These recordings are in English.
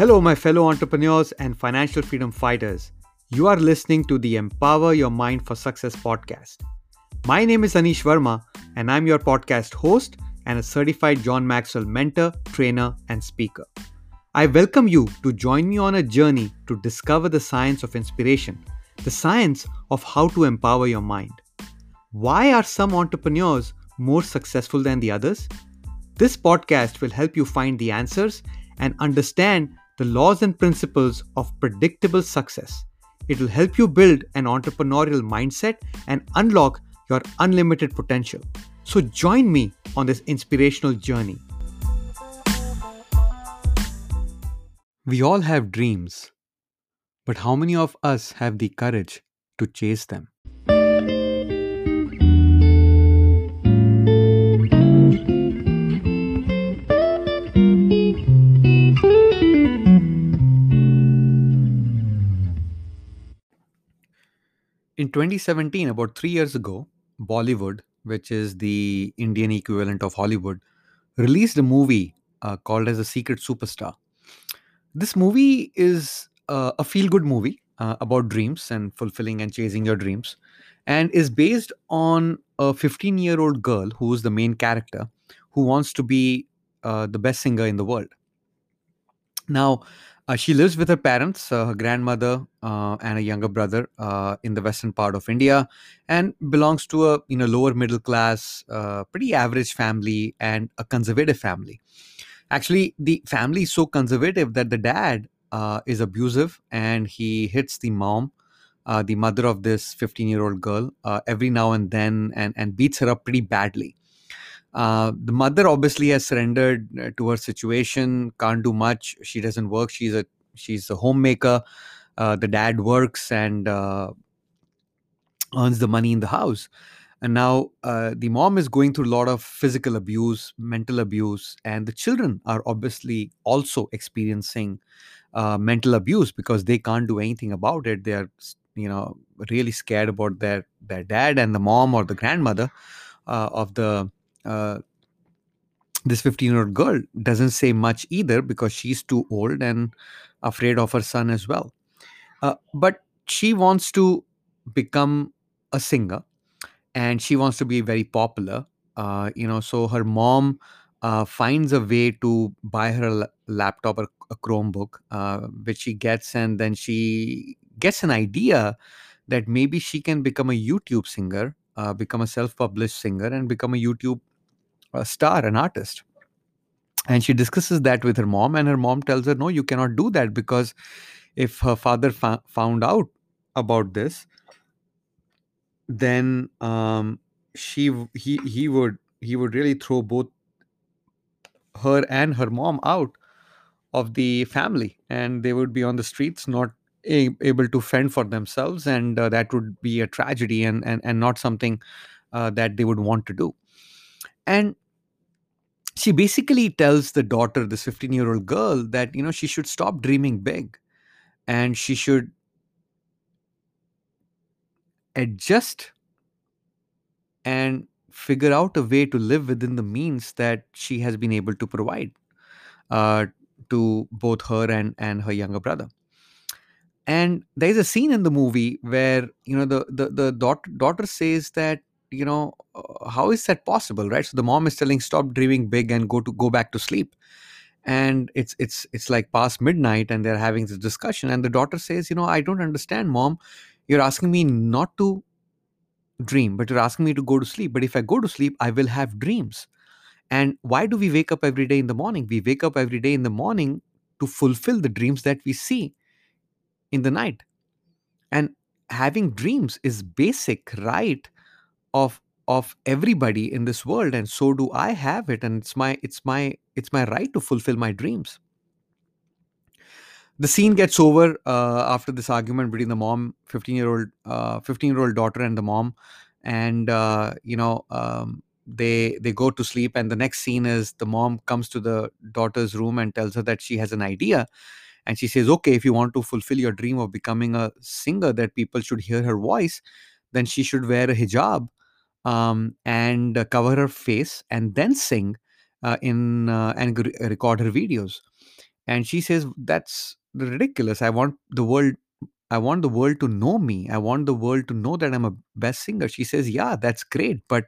Hello, my fellow entrepreneurs and financial freedom fighters. You are listening to the Empower Your Mind for Success podcast. My name is Anish Verma, and I'm your podcast host and a certified John Maxwell mentor, trainer, and speaker. I welcome you to join me on a journey to discover the science of inspiration, the science of how to empower your mind. Why are some entrepreneurs more successful than the others? This podcast will help you find the answers and understand the laws and principles of predictable success. It will help you build an entrepreneurial mindset and unlock your unlimited potential. So join me on this inspirational journey. We all have dreams, but how many of us have the courage to chase them? In 2017, about three years ago, Bollywood, which is the Indian equivalent of Hollywood, released a movie uh, called as A Secret Superstar. This movie is uh, a feel good movie uh, about dreams and fulfilling and chasing your dreams, and is based on a 15 year old girl who is the main character who wants to be uh, the best singer in the world. Now, uh, she lives with her parents, uh, her grandmother, uh, and a younger brother uh, in the western part of India, and belongs to a you know lower middle class, uh, pretty average family and a conservative family. Actually, the family is so conservative that the dad uh, is abusive and he hits the mom, the mother of this 15 year old girl, every now and then, and and beats her up pretty badly. Uh, the mother obviously has surrendered uh, to her situation, can't do much. She doesn't work. She's a she's a homemaker. Uh, the dad works and uh, earns the money in the house. And now uh, the mom is going through a lot of physical abuse, mental abuse, and the children are obviously also experiencing uh, mental abuse because they can't do anything about it. They are, you know, really scared about their their dad and the mom or the grandmother of the uh, this 15 year old girl doesn't say much either because she's too old and afraid of her son as well. Uh, but she wants to become a singer and she wants to be very popular. Uh, you know, so her mom uh, finds a way to buy her a laptop or a Chromebook, uh, which she gets, and then she gets an idea that maybe she can become a YouTube singer, uh, become a self published singer, and become a YouTube a star, an artist. And she discusses that with her mom, and her mom tells her, No, you cannot do that because if her father fa- found out about this, then um, she he he would he would really throw both her and her mom out of the family, and they would be on the streets, not a- able to fend for themselves, and uh, that would be a tragedy and and and not something uh, that they would want to do. And she basically tells the daughter, this 15 year old girl, that, you know, she should stop dreaming big and she should adjust and figure out a way to live within the means that she has been able to provide uh, to both her and, and her younger brother. And there's a scene in the movie where, you know, the, the, the daughter, daughter says that you know uh, how is that possible right? So the mom is telling stop dreaming big and go to go back to sleep. And it's it's it's like past midnight and they're having this discussion and the daughter says you know i don't understand mom. You're asking me not to dream but you're asking me to go to sleep. But if i go to sleep i will have dreams. And why do we wake up every day in the morning? We wake up every day in the morning to fulfill the dreams that we see in the night. And having dreams is basic right of of everybody in this world and so do i have it and it's my it's my it's my right to fulfill my dreams. The scene gets over uh, after this argument between the mom 15 year old uh, 15 year old daughter and the mom and uh, you know um, they they go to sleep and the next scene is the mom comes to the daughter's room and tells her that she has an idea and she says okay if you want to fulfill your dream of becoming a singer that people should hear her voice then she should wear a hijab um, and uh, cover her face and then sing uh, in uh, and record her videos. And she says that's ridiculous. I want the world i want the world to know me. I want the world to know that i'm a best singer. She says yeah that's great but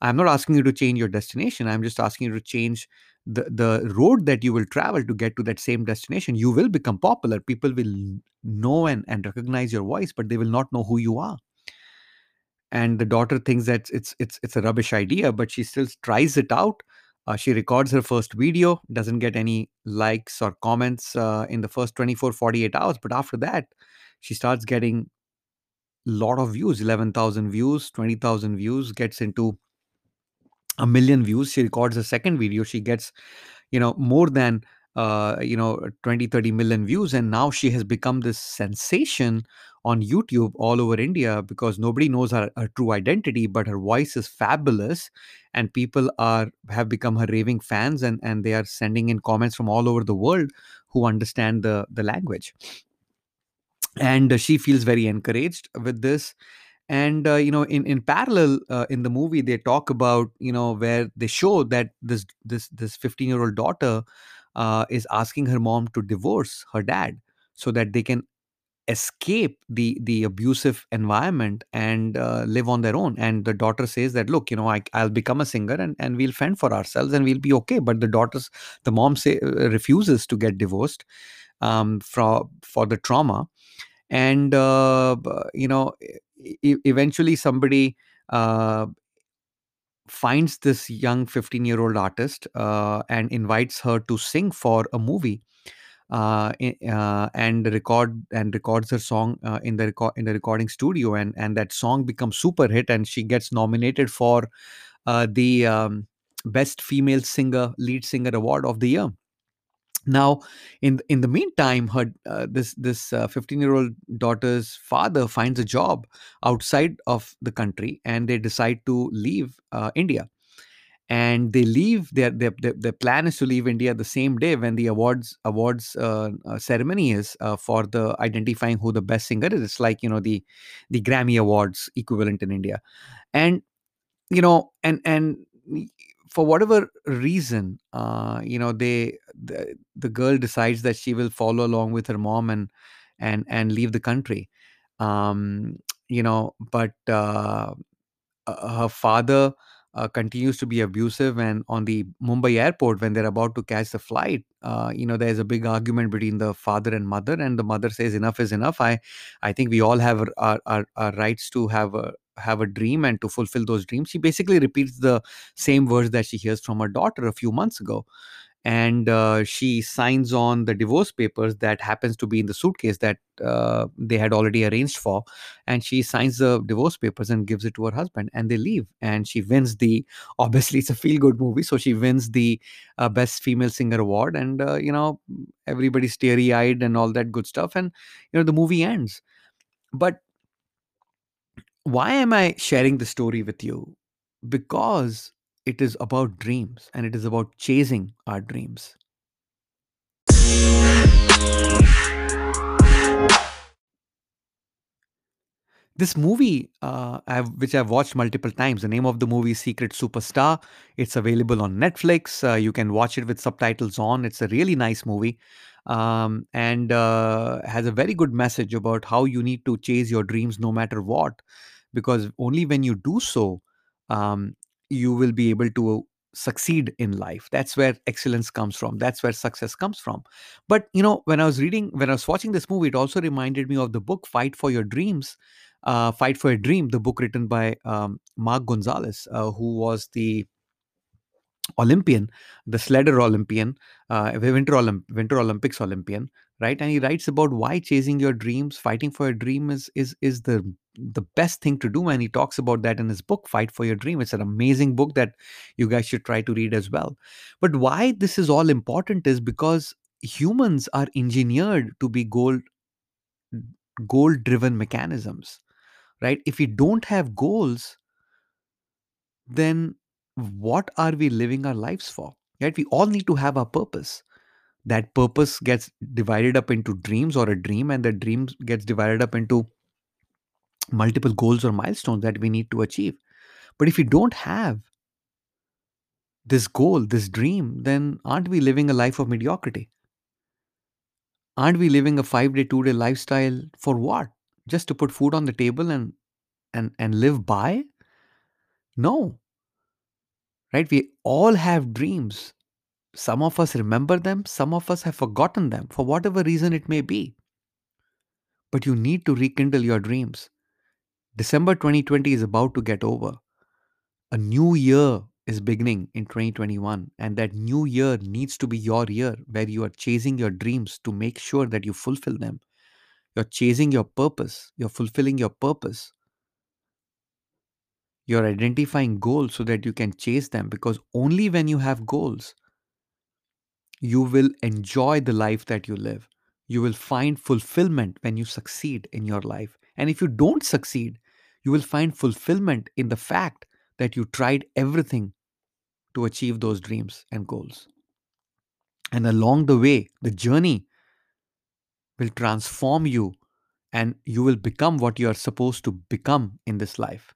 i'm not asking you to change your destination. I'm just asking you to change the the road that you will travel to get to that same destination. You will become popular. People will know and, and recognize your voice but they will not know who you are and the daughter thinks that it's it's it's a rubbish idea but she still tries it out. Uh, she records her first video doesn't get any likes or comments uh, in the first 24 48 hours but after that she starts getting a lot of views 11000 views 20000 views gets into a million views. She records a second video she gets you know more than uh, you know 20 30 million views and now she has become this sensation on youtube all over india because nobody knows her, her true identity but her voice is fabulous and people are have become her raving fans and and they are sending in comments from all over the world who understand the the language. And she feels very encouraged with this. And uh, you know in in parallel uh, in the movie they talk about you know where they show that this this this 15 year old daughter uh, is asking her mom to divorce her dad so that they can escape the the abusive environment and uh, live on their own. And the daughter says that look you know I, i'll become a singer and, and we'll fend for ourselves and we'll be okay. But the daughter's the mom say uh, refuses to get divorced um, for for the trauma. And uh, you know e- eventually somebody uh, finds this young 15 year old artist uh, and invites her to sing for a movie uh, uh, and record and records her song uh, in the record in the recording studio and and that song becomes super hit and she gets nominated for uh, the um, best female singer lead singer award of the year now in in the meantime her uh, this this 15 year old daughter's father finds a job outside of the country and they decide to leave uh, india. And they leave their, their their their plan is to leave india the same day when the awards awards uh, uh, ceremony is uh, for the identifying who the best singer is. It's like you know the the grammy awards equivalent in india. And you know and and for whatever reason uh you know they the, the girl decides that she will follow along with her mom and and and leave the country. Um you know but uh uh, her father uh, continues to be abusive and on the mumbai airport when they're about to catch the flight uh, you know there's a big argument between the father and mother and the mother says enough is enough. I i think we all have our, our, our, our rights to have a have a dream and to fulfill those dreams she basically repeats the same words that she hears from her daughter a few months ago. And uh, she signs on the divorce papers that happens to be in the suitcase that uh, they had already arranged for and she signs the divorce papers and gives it to her husband and they leave. And she wins the obviously it's a feel good movie so she wins the uh, best female singer award and uh, you know everybody's teary eyed and all that good stuff and you know the movie ends. But why am i sharing the story with you because it is about dreams and it is about chasing our dreams This movie, uh, I've, which I've watched multiple times, the name of the movie is Secret Superstar. It's available on Netflix. Uh, you can watch it with subtitles on. It's a really nice movie um, and uh, has a very good message about how you need to chase your dreams no matter what. Because only when you do so, um, you will be able to succeed in life. That's where excellence comes from. That's where success comes from. But, you know, when I was reading, when I was watching this movie, it also reminded me of the book Fight for Your Dreams uh, Fight for a Dream, the book written by um, Mark Gonzalez, uh, who was the Olympian, the sledder Olympian, uh, Winter, Olymp- Winter Olympics Olympian, right? And he writes about why chasing your dreams, fighting for a dream is is is the the best thing to do. And he talks about that in his book, Fight for Your Dream. It's an amazing book that you guys should try to read as well. But why this is all important is because humans are engineered to be goal goal driven mechanisms right? If we don't have goals, then what are we living our lives for? Right? We all need to have a purpose. That purpose gets divided up into dreams or a dream, and the dream gets divided up into multiple goals or milestones that we need to achieve. But if we don't have this goal, this dream, then aren't we living a life of mediocrity? Aren't we living a five day, two day lifestyle for what? Just to put food on the table and and and live by? No, right? We all have dreams. Some of us remember them, some of us have forgotten them for whatever reason it may be. But you need to rekindle your dreams. December 2020 is about to get over. A new year is beginning in 2021, and that new year needs to be your year where you are chasing your dreams to make sure that you fulfill them. You're chasing your purpose, you're fulfilling your purpose. You're identifying goals so that you can chase them because only when you have goals, you will enjoy the life that you live. You will find fulfillment when you succeed in your life. And if you don't succeed, you will find fulfillment in the fact that you tried everything to achieve those dreams and goals. And along the way, the journey will transform you and you will become what you are supposed to become in this life.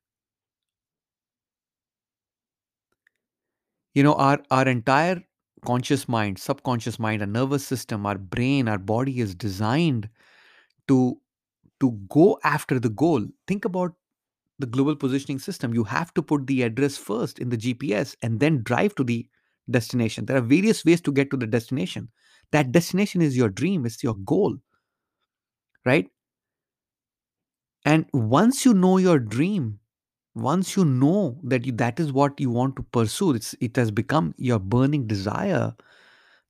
You know, our, our entire conscious mind, subconscious mind, our nervous system, our brain, our body is designed to to go after the goal. Think about the global positioning system. You have to put the address first in the GPS and then drive to the destination. There are various ways to get to the destination. That destination is your dream, it's your goal, right? And once you know your dream, once you know that you, that is what you want to pursue, it's, it has become your burning desire,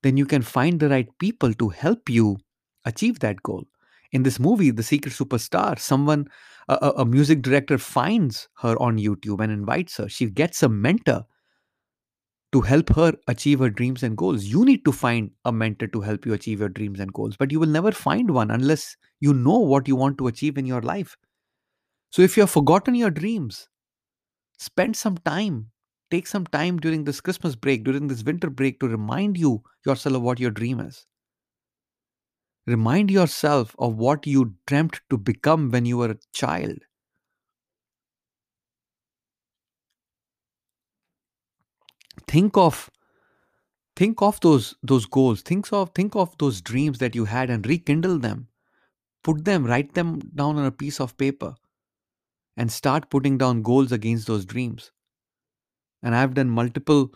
then you can find the right people to help you achieve that goal. In this movie, The Secret Superstar, someone, a, a music director finds her on YouTube and invites her. She gets a mentor to help her achieve her dreams and goals. You need to find a mentor to help you achieve your dreams and goals, but you will never find one unless you know what you want to achieve in your life. So if you have forgotten your dreams, spend some time. Take some time during this Christmas break, during this winter break to remind you yourself of what your dream is. Remind yourself of what you dreamt to become when you were a child. Think of think of those those goals. Think of think of those dreams that you had and rekindle them. Put them, write them down on a piece of paper and start putting down goals against those dreams. And I've done multiple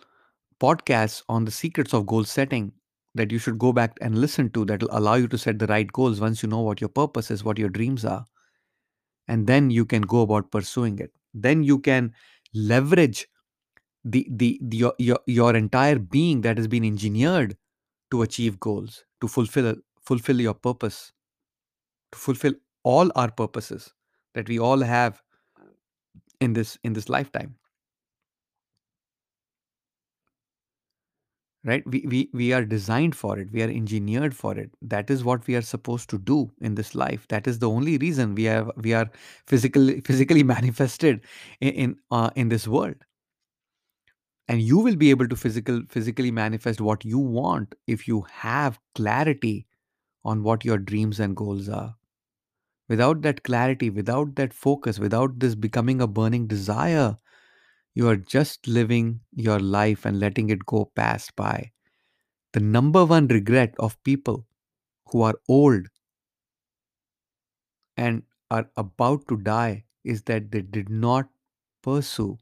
podcasts on the secrets of goal setting that you should go back and listen to that will allow you to set the right goals once you know what your purpose is, what your dreams are. And then you can go about pursuing it. Then you can leverage the, the, the your, your, your entire being that has been engineered to achieve goals, to fulfill fulfill your purpose, to fulfill all our purposes that we all have in this in this lifetime. Right? We, we we are designed for it. We are engineered for it. That is what we are supposed to do in this life. That is the only reason we have we are physically physically manifested in in, uh, in this world. And you will be able to physical physically manifest what you want if you have clarity on what your dreams and goals are. Without that clarity without that focus without this becoming a burning desire you are just living your life and letting it go past by. The number one regret of people who are old and are about to die is that they did not pursue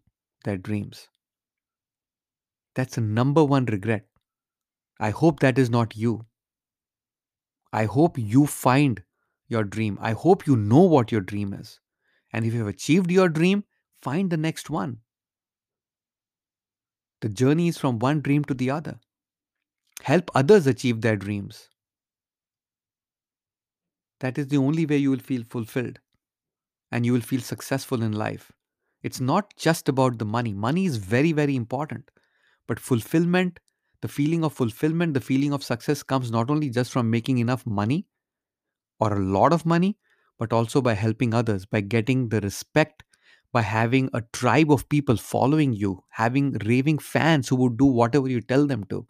their dreams. That's the number one regret. I hope that is not you. I hope you find your dream. I hope you know what your dream is. And if you have achieved your dream, find the next one. The journey is from one dream to the other. Help others achieve their dreams. That is the only way you will feel fulfilled and you will feel successful in life. It's not just about the money. Money is very, very important. But fulfillment, the feeling of fulfillment, the feeling of success comes not only just from making enough money or a lot of money, but also by helping others, by getting the respect by having a tribe of people following you, having raving fans who would do whatever you tell them to.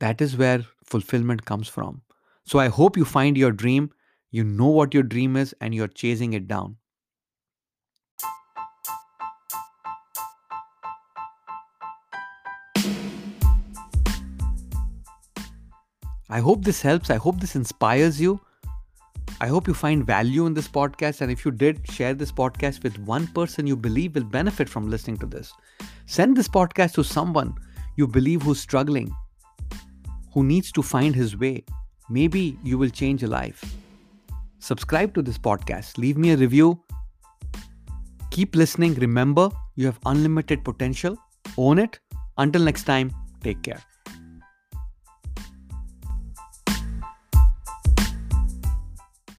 That is where fulfillment comes from. So I hope you find your dream, you know what your dream is, and you're chasing it down. I hope this helps. I hope this inspires you. I hope you find value in this podcast. And if you did, share this podcast with one person you believe will benefit from listening to this. Send this podcast to someone you believe who's struggling, who needs to find his way. Maybe you will change a life. Subscribe to this podcast. Leave me a review. Keep listening. Remember, you have unlimited potential. Own it. Until next time, take care.